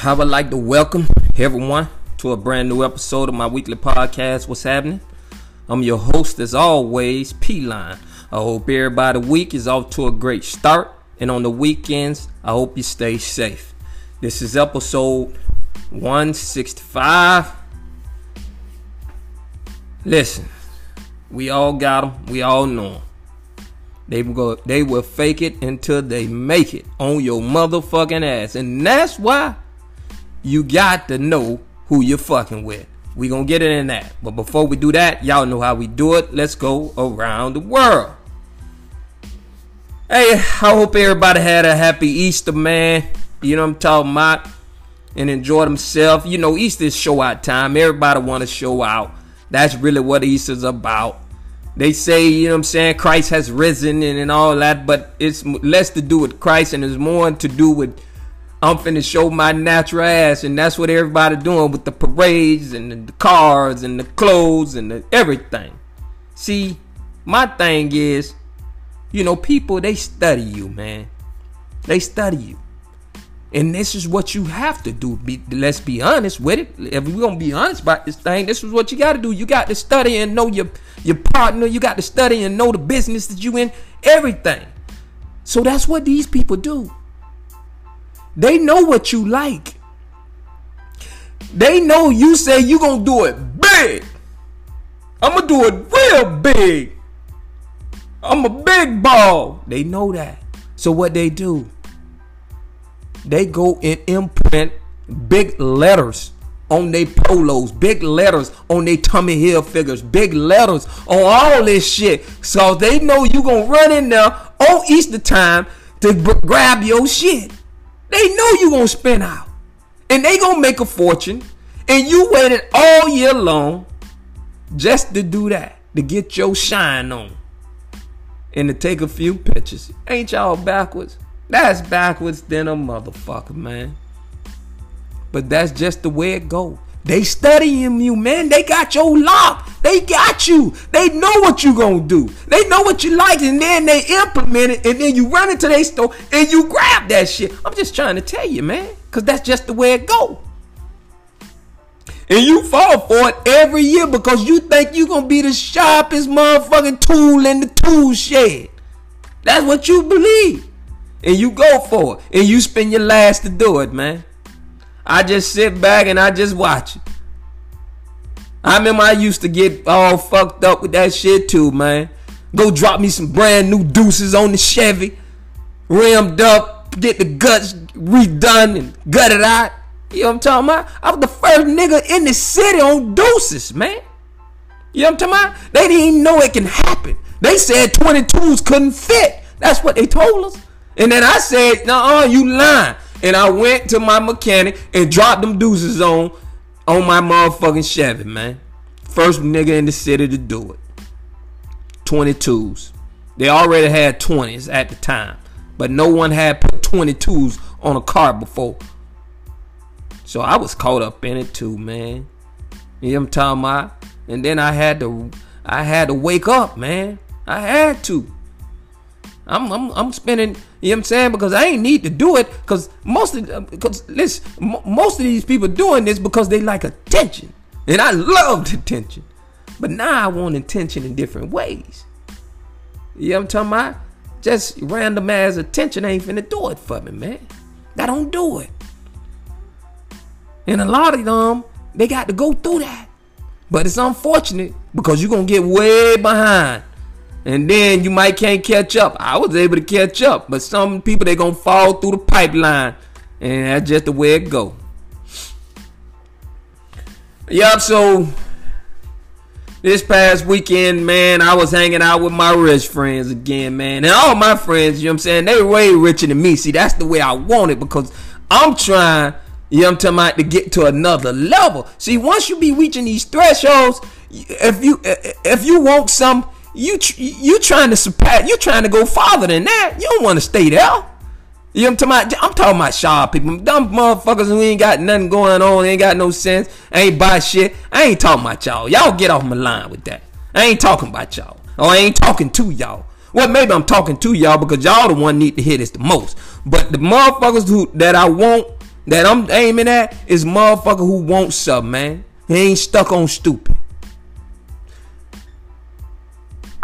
I would like to welcome everyone to a brand new episode of my weekly podcast, What's Happening? I'm your host, as always, P Line. I hope everybody week is off to a great start, and on the weekends, I hope you stay safe. This is episode 165. Listen, we all got them, we all know them. They will go, they will fake it until they make it on your motherfucking ass, and that's why you got to know who you're fucking with. We gonna get it in that. But before we do that, y'all know how we do it. Let's go around the world. Hey, I hope everybody had a happy Easter, man. You know I'm talking about? And enjoy themselves. You know, Easter's show out time. Everybody wanna show out. That's really what Easter's about. They say, you know what I'm saying, Christ has risen and, and all that, but it's less to do with Christ and it's more to do with I'm finna show my natural ass, and that's what everybody doing with the parades and the cars and the clothes and the everything. See, my thing is, you know, people they study you, man. They study you. And this is what you have to do. Be, let's be honest with it. If we're gonna be honest about this thing, this is what you gotta do. You got to study and know your your partner, you got to study and know the business that you in, everything. So that's what these people do. They know what you like. They know you say you gonna do it big. I'm gonna do it real big. I'm a big ball. They know that. So what they do? They go and imprint big letters on their polos, big letters on their Tommy Hilfigers, big letters on all this shit. So they know you gonna run in there on Easter time to b- grab your shit. They know you gonna spin out. And they gonna make a fortune. And you waited all year long just to do that. To get your shine on. And to take a few pictures. Ain't y'all backwards? That's backwards than a motherfucker, man. But that's just the way it go. They studying you, man. They got your lock. They got you. They know what you gonna do. They know what you like, and then they implement it, and then you run into their store and you grab that shit. I'm just trying to tell you, man, because that's just the way it go. And you fall for it every year because you think you gonna be the sharpest motherfucking tool in the tool shed. That's what you believe. And you go for it. And you spend your last to do it, man. I just sit back and I just watch it. I remember I used to get all fucked up with that shit too, man. Go drop me some brand new deuces on the Chevy, rimmed up, get the guts redone and gutted out. You know what I'm talking about? I was the first nigga in the city on deuces, man. You know what I'm talking about? They didn't even know it can happen. They said 22s couldn't fit. That's what they told us. And then I said, no, you lying. And I went to my mechanic and dropped them deuces on on my motherfucking Chevy, man. First nigga in the city to do it. 22s. They already had 20s at the time. But no one had put 22s on a car before. So I was caught up in it too, man. You know what I'm talking about? And then I had to I had to wake up, man. I had to. I'm, I'm, I'm spending, you know what I'm saying? Because I ain't need to do it. Because most of, uh, because listen, m- most of these people doing this because they like attention. And I loved attention. But now I want attention in different ways. You know what I'm talking about? just random ass attention ain't finna do it for me, man. I don't do it. And a lot of them, they got to go through that. But it's unfortunate because you're gonna get way behind. And then you might can't catch up. I was able to catch up, but some people they gonna fall through the pipeline. And that's just the way it go. Yup, so this past weekend, man, I was hanging out with my rich friends again, man. And all my friends, you know what I'm saying, they way richer than me. See, that's the way I want it because I'm trying, you know what I'm talking about, to get to another level. See, once you be reaching these thresholds, if you if you want some, you you trying to surpass, you trying to go farther than that. You don't want to stay there. You know what I'm talking about? I'm talking about sharp people. Dumb motherfuckers who ain't got nothing going on, ain't got no sense, ain't buy shit. I ain't talking about y'all. Y'all get off my line with that. I ain't talking about y'all. Or I ain't talking to y'all. Well, maybe I'm talking to y'all because y'all the one need to hear this the most. But the motherfuckers who that I want, that I'm aiming at, is motherfucker who want something, man. He ain't stuck on stupid.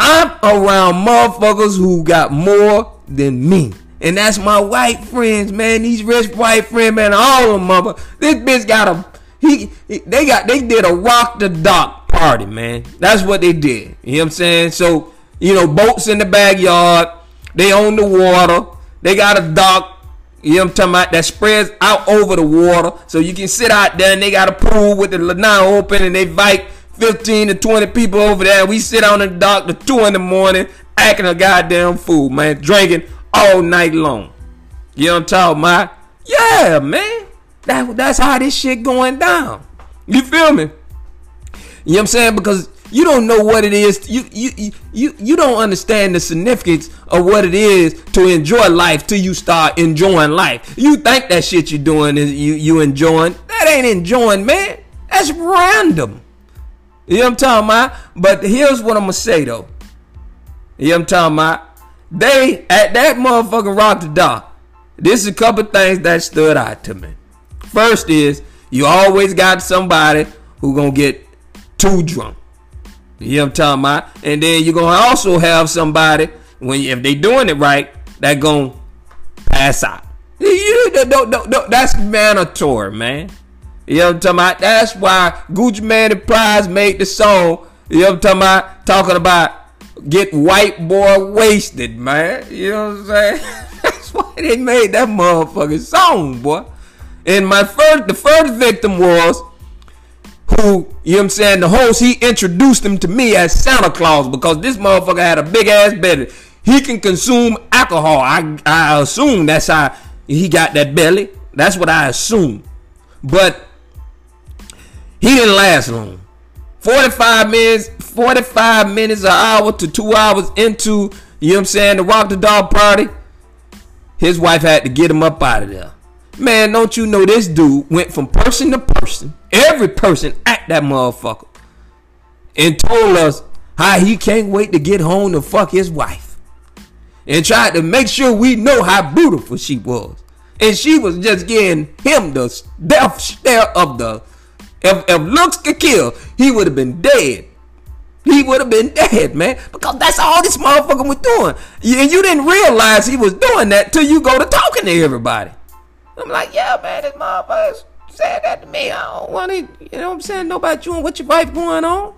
I'm around motherfuckers who got more than me. And that's my white friends, man. These rich white friends, man. All of them, mother. This bitch got a. He, he, they got they did a rock the dock party, man. That's what they did. You know what I'm saying? So you know, boats in the backyard. They own the water. They got a dock. You know what I'm talking about? That spreads out over the water, so you can sit out there. And they got a pool with the lanai open, and they invite 15 to 20 people over there. We sit on the dock to two in the morning, acting a goddamn fool, man, drinking all night long. You know what I'm talking about? Yeah, man. That, that's how this shit going down. You feel me? You know what I'm saying? Because you don't know what it is. You you you you don't understand the significance of what it is to enjoy life till you start enjoying life. You think that shit you're doing is you you enjoying. That ain't enjoying, man. That's random. You know what I'm talking about? But here's what I'm gonna say though. You know what I'm talking about? They at that motherfucking rock the dock. This is a couple things that stood out to me. First is you always got somebody who gonna get too drunk. You know what I'm talking about? And then you're gonna also have somebody when if they doing it right that gonna pass out. You don't, don't, don't, that's mandatory, man. You know what I'm talking about? That's why Gucci Mane and Plies made the song. You know what I'm talking about? Talking about get white boy wasted, man. You know what I'm saying? That's why they made that motherfucking song, boy. And my first, the first victim was who, you know what I'm saying, the host, he introduced him to me as Santa Claus because this motherfucker had a big ass belly. He can consume alcohol. I, I assume that's how he got that belly. That's what I assume. But he didn't last long. 45 minutes, 45 minutes, an hour to two hours into, you know what I'm saying, the Rock the Dock party, his wife had to get him up out of there. Man, don't you know this dude went from person to person, every person at that motherfucker, and told us how he can't wait to get home to fuck his wife. And tried to make sure we know how beautiful she was. And she was just getting him the death stare of the if, if looks could kill, he would have been dead. He would have been dead, man. Because that's all this motherfucker was doing. And you didn't realize he was doing that till you go to talking to everybody. I'm like, yeah, man, this motherfucker said that to me. I don't want to, you know what I'm saying? About you and what your wife going on.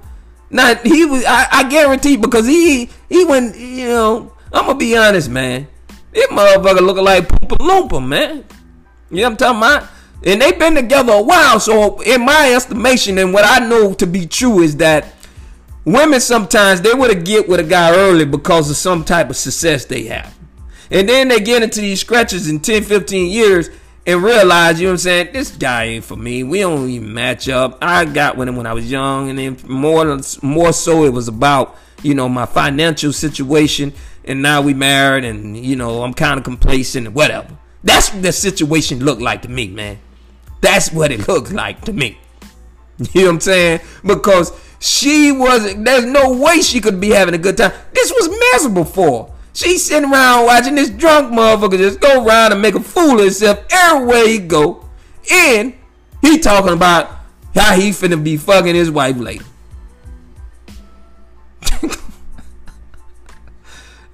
Now he was, I, I guarantee, because he he went, you know. I'm gonna be honest, man. This motherfucker looking like Poopa Loompa, man. You know what I'm talking about? And they've been together a while. So, in my estimation, and what I know to be true is that women sometimes they would have get with a guy early because of some type of success they have, and then they get into these scratches in 10, 15 years and realize, you know what I'm saying, this guy ain't for me. We don't even match up. I got with him when I was young, and then more more so it was about you know my financial situation, and now we married, and you know I'm kind of complacent and whatever. That's what the situation looked like to me, man. That's what it looks like to me. You know what I'm saying? Because she wasn't, there's no way she could be having a good time. This was miserable for her. She's sitting around watching this drunk motherfucker just go around and make a fool of himself everywhere he go. And he talking about how he finna be fucking his wife later.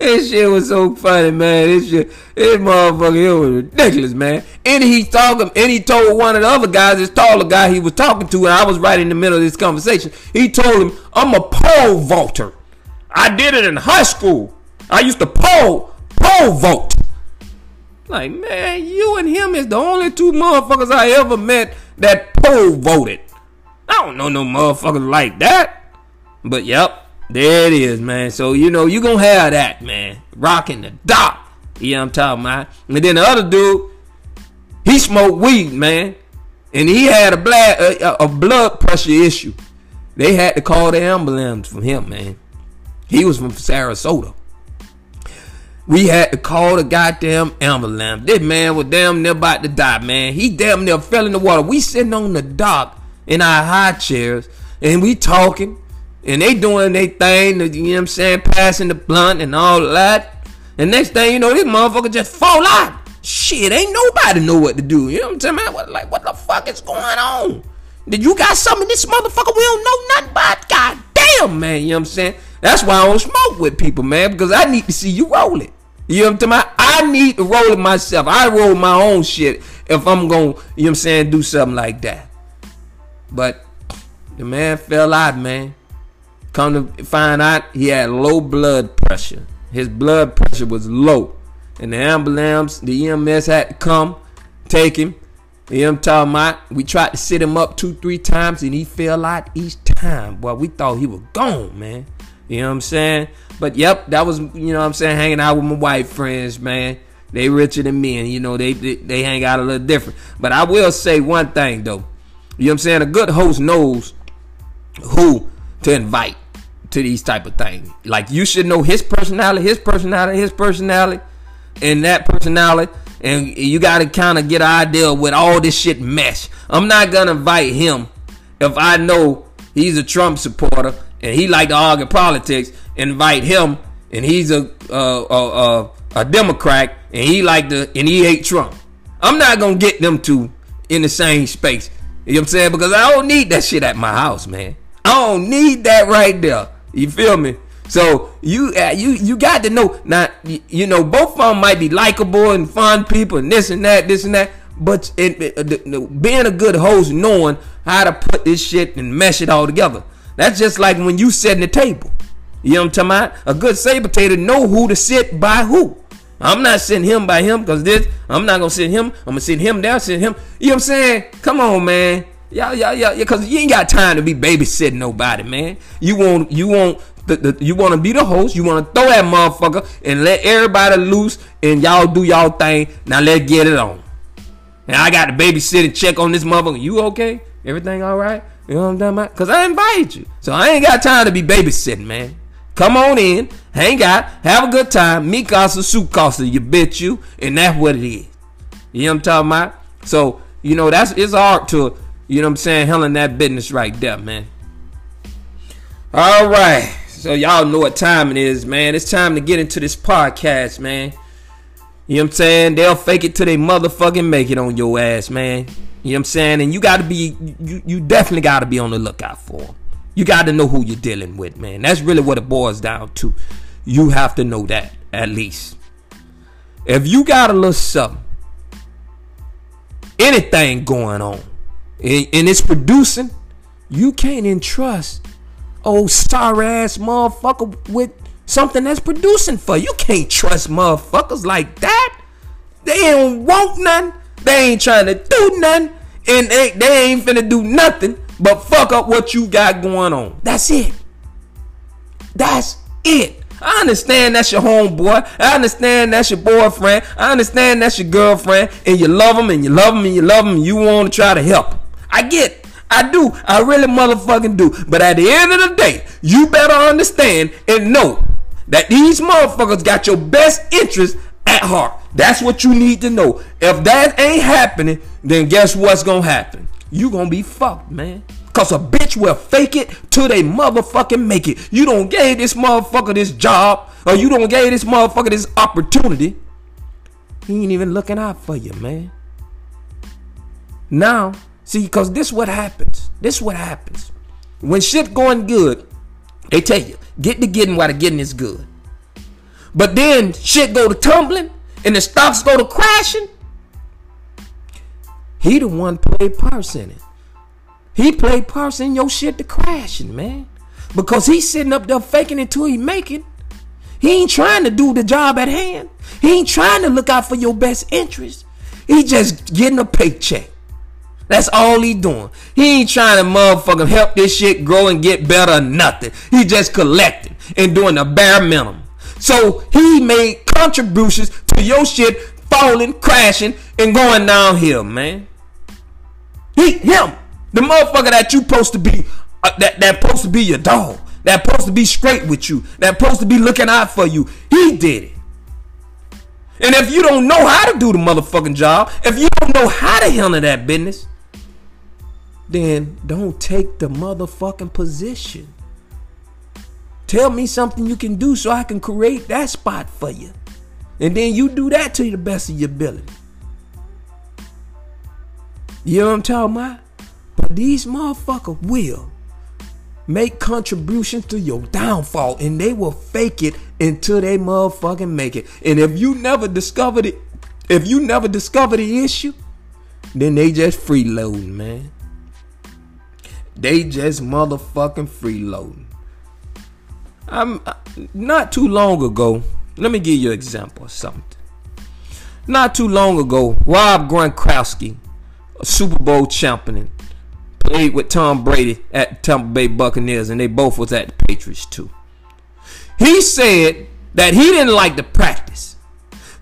This shit was so funny, man. This shit, this motherfucker here was ridiculous, man. And he talking, and he told one of the other guys, this taller guy he was talking to, and I was right in the middle of this conversation. He told him, "I'm a pole vaulter. I did it in high school. I used to pole pole vault." Like, man, you and him is the only two motherfuckers I ever met that pole vaulted. I don't know no motherfuckers like that. But yep, there it is, man. So you know you gonna have that, man. Rocking the dock. Know I'm talking about? And then the other dude, he smoked weed, man, and he had a blood a, a blood pressure issue. They had to call the ambulance for him, man. He was from Sarasota. We had to call the goddamn ambulance. This man was damn near about to die, man. He damn near fell in the water. We sitting on the dock in our high chairs and we talking and they doing their thing, you know what I'm saying, passing the blunt and all that. And next thing you know, this motherfucker just fall out. Shit, ain't nobody know what to do. You know what I'm saying? What, like, what the fuck is going on? Did you got something this motherfucker we don't know nothing about? God damn, man. You know what I'm saying? That's why I don't smoke with people, man, because I need to see you roll it. You know what I'm talking about? I need to roll it myself. I roll my own shit if I'm going, to you know what I'm saying, do something like that. But the man fell out, man. Come to find out, he had low blood pressure. His blood pressure was low. And the ambulance, the EMS had to come, take him. You know what I'm talking about? We tried to sit him up two, three times, and he fell out each time. Boy, we thought he was gone, man. You know what I'm saying? But yep, that was, you know what I'm saying, hanging out with my white friends, man. They richer than me, and you know, they, they, they hang out a little different. But I will say one thing though. You know what I'm saying? A good host knows who to invite to these type of things. Like you should know his personality, his personality, his personality, and that personality. And you got to kind of get an idea with all this shit mesh. I'm not gonna invite him if I know he's a Trump supporter and he like to argue politics. Invite him and he's a a, a Democrat and he like to and he hate Trump. I'm not gonna get them two in the same space. You know what I'm saying? Because I don't need that shit at my house, man. I don't need that right there. You feel me? So you uh, you you got to know now. You know both of them might be likable and fun people and this and that, this and that. But it, it, uh, being a good host, knowing how to put this shit and mesh it all together. That's just like when you setting the table. You know what I'm talking about? A good sabotator know who to sit by who. I'm not sitting him by him because this. I'm not gonna sit him. I'm gonna sit him down, sit him. You know what I'm saying? Come on, man. Y'all, y'all, y'all, because you ain't got time to be babysitting nobody, man. You want, you want, the, the you want to be the host. You want to throw that motherfucker and let everybody loose, and y'all do y'all thing. Now let's get it on. And I got to babysit and check on this motherfucker. You okay? Everything all right? You know what I'm talking about? Cause I invited you, so I ain't got time to be babysitting, man. Come on in, hang out, have a good time. Me costa, suit costa, you bitch you, and that's what it is. You know what I'm talking about? So you know that's it's art to you know what I'm saying? Handling that business right there, man. All right. So y'all know what time it is, man. It's time to get into this podcast, man. You know what I'm saying? They'll fake it till they motherfucking make it on your ass, man. You know what I'm saying? And you gotta be you you definitely gotta be on the lookout for them. You gotta know who you're dealing with, man. That's really what it boils down to. You have to know that, at least. If you got a little something, anything going on, and, and it's producing, you can't entrust oh, old star ass motherfucker with something that's producing for you. You can't trust motherfuckers like that. They don't want nothing. They ain't trying to do nothing. And they, they ain't finna do nothing but fuck up what you got going on. That's it. That's it. I understand that's your homeboy. I understand that's your boyfriend. I understand that's your girlfriend. And you love them and you love them and you love them and you want to try to help them. I get I do. I really motherfucking do. But at the end of the day, you better understand and know that these motherfuckers got your best interest at heart. That's what you need to know. If that ain't happening, then guess what's gonna happen? You gonna be fucked, man. Cause a bitch will fake it till they motherfucking make it. You don't gave this motherfucker this job, or you don't gave this motherfucker this opportunity. He ain't even looking out for you, man. Now See, because this what happens. This what happens. When shit going good, they tell you, get the getting while the getting is good. but then shit go to tumbling and the stocks go to crashing, he the one played parts in it. He played parts in your shit to crashing, man. Because he's sitting up there faking it till he make it. He ain't trying to do the job at hand. He ain't trying to look out for your best interest. He just getting a paycheck. That's all he doing. He ain't trying to motherfucking help this shit grow and get better nothing. He just collecting and doing the bare minimum. So he made contributions to your shit falling, crashing, and going downhill, man. He, him, the motherfucker that you supposed to be, uh, that that supposed to be your dog, that supposed to be straight with you, that supposed to be looking out for you. He did it. And if you don't know how to do the motherfucking job, if you don't know how to handle that business, then don't take the motherfucking position. Tell me something you can do so I can create that spot for you. And then you do that to the best of your ability. You know what I'm talking about? But these motherfuckers will make contributions to your downfall and they will fake it until they motherfucking make it. And if you never discovered it, if you never discover the issue, then they just freeloading, man. They just motherfucking freeloading. I'm uh, not too long ago. Let me give you an example of something. Not too long ago, Rob Gronkowski, a Super Bowl champion, played with Tom Brady at Tampa Bay Buccaneers, and they both was at the Patriots too. He said that he didn't like the practice.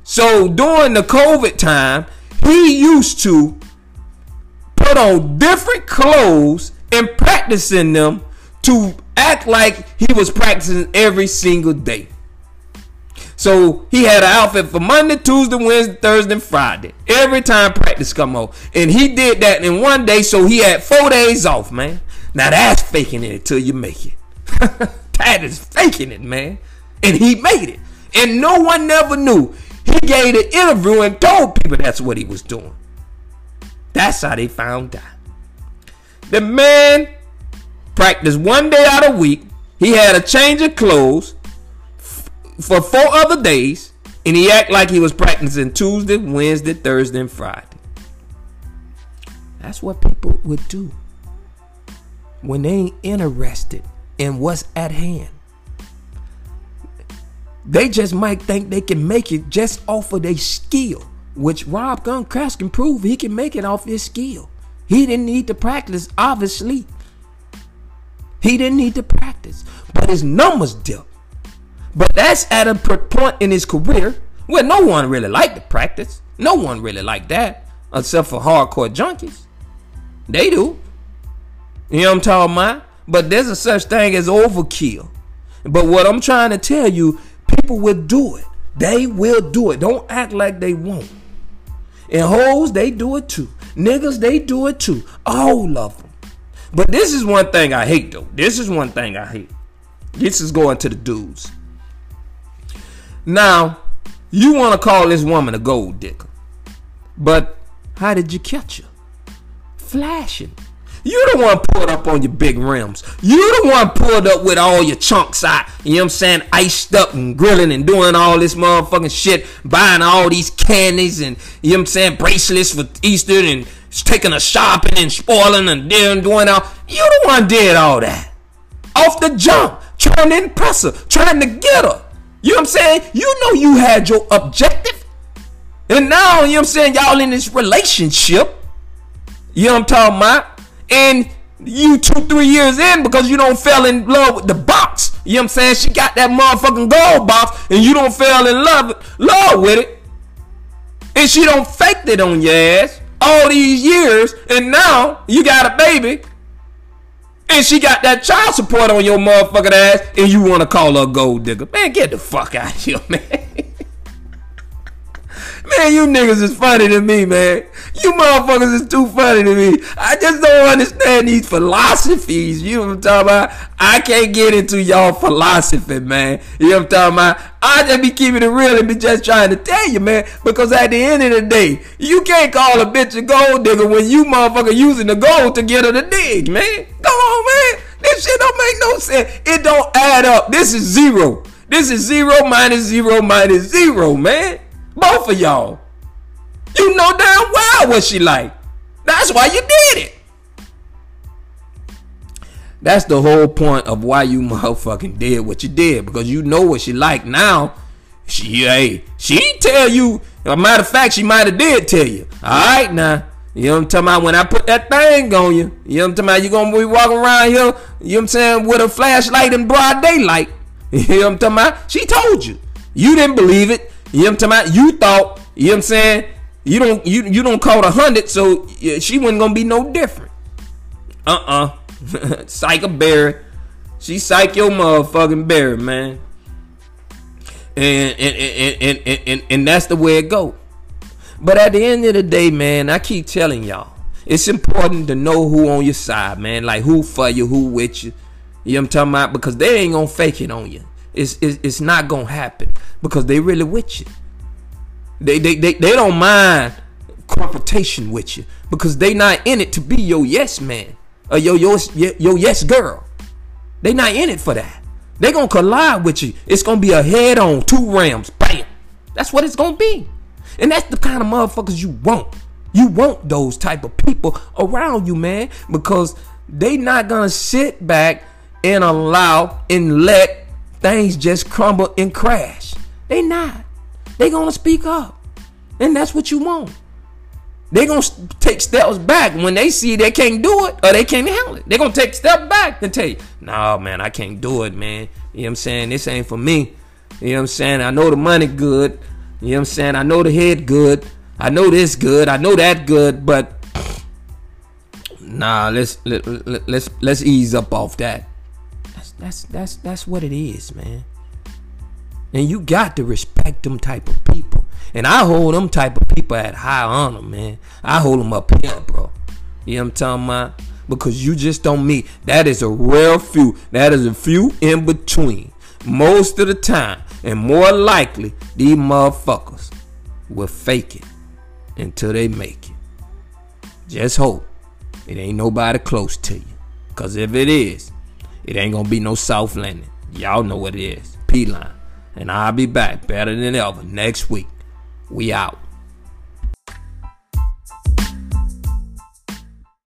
So during the COVID time, he used to put on different clothes and practicing them to act like he was practicing every single day. So he had an outfit for Monday, Tuesday, Wednesday, Thursday, and Friday. Every time practice come on. And he did that in one day, so he had four days off, man. Now that's faking it until you make it. that is faking it, man. And he made it. And no one never knew. He gave an interview and told people that's what he was doing. That's how they found out. The man practiced one day out of week. He had a change of clothes for four other days, and he act like he was practicing Tuesday, Wednesday, Thursday, and Friday. That's what people would do when they ain't interested in what's at hand. They just might think they can make it just off of their skill, which Rob Gronkowski can prove he can make it off his skill. He didn't need to practice, obviously. He didn't need to practice, but his numbers dipped. But that's at a point in his career where no one really liked to practice. No one really liked that, except for hardcore junkies. They do. You know what I'm talking about? But there's a such thing as overkill. But what I'm trying to tell you, people will do it. They will do it. Don't act like they won't. And hoes, they do it too. Niggas, they do it too. All of them. But this is one thing I hate though. This is one thing I hate. This is going to the dudes. Now, you want to call this woman a gold digger. But how did you catch her? Flashing. You the one pulled up on your big rims. You the one pulled up with all your chunks out. You know what I'm saying? Iced up and grilling and doing all this motherfucking shit. Buying all these candies and, you know what I'm saying? Bracelets for Easter and taking a shopping and spoiling and doing all. You the one did all that. Off the jump. Trying to impress her. Trying to get her. You know what I'm saying? You know you had your objective. And now, you know what I'm saying? Y'all in this relationship. You know what I'm talking about? And you two, three years in because you don't fell in love with the box. You know what I'm saying? She got that motherfucking gold box and you don't fell in love, love with it. And she don't faked it on your ass all these years. And now you got a baby and she got that child support on your motherfucking ass, and you want to call her a gold digger. Man, get the fuck out of here, man. Man, you niggas is funny to me, man. You motherfuckers is too funny to me. I just don't understand these philosophies. You know what I'm talking about? I can't get into y'all philosophy, man. You know what I'm talking about? I just be keeping it real and be just trying to tell you, man. Because at the end of the day, you can't call a bitch a gold digger when you motherfucker using the gold to get her to dig, man. Come on, man. This shit don't make no sense. It don't add up. This is zero. This is zero minus zero minus zero, man. Both of y'all. You know damn well what she like. That's why you did it. That's the whole point of why you motherfucking did what you did because you know what she like now. She hey, she tell you. A matter of fact, she might have did tell you. All right now. You know what I'm talking about? When I put that thing on you, you know what I'm talking about? You gonna be walking around here, you know what I'm saying, with a flashlight in broad daylight. You know what I'm talking about? She told you. You didn't believe it. You know what I'm talking about? You thought, you know what I'm saying? You don't you you don't call a hundred, so she wasn't gonna be no different. Uh-uh. psych a bear. She psych your motherfucking bear, man. And and, and, and, and, and, and that's the way it go. But at the end of the day, man, I keep telling y'all, it's important to know who on your side, man. Like who for you, who with you. You know what I'm talking about? Because they ain't gonna fake it on you. It's, it's, it's not gonna happen because they really with you. They, they, they, they don't mind confrontation with you because they not in it to be your yes man or your, your, your yes girl. They not in it for that. They gonna collide with you. It's gonna be a head on, two rams, bam. That's what it's gonna be. And that's the kind of motherfuckers you want. You want those type of people around you, man, because they not gonna sit back and allow and let things just crumble and crash. They not. They gonna speak up, and that's what you want. They gonna take steps back when they see they can't do it or they can't handle it. They gonna take step back and tell you, "No, man, I can't do it, man." You know what I'm saying? This ain't for me. You know what I'm saying? I know the money good. You know what I'm saying? I know the head good. I know this good. I know that good, but nah, let's let, let, let's let's ease up off that. That's that's that's what it is, man. And you got to respect them type of people. And I hold them type of people at high honor, man. I hold them up here, bro. You know what I'm talking about? Because you just don't meet. That is a rare few. That is a few in between. Most of the time, and more likely, these motherfuckers will fake it until they make it. Just hope it ain't nobody close to you. Cause if it is, it ain't gonna be no soft landing. Y'all know what it is. P line. And I'll be back better than ever next week. We out.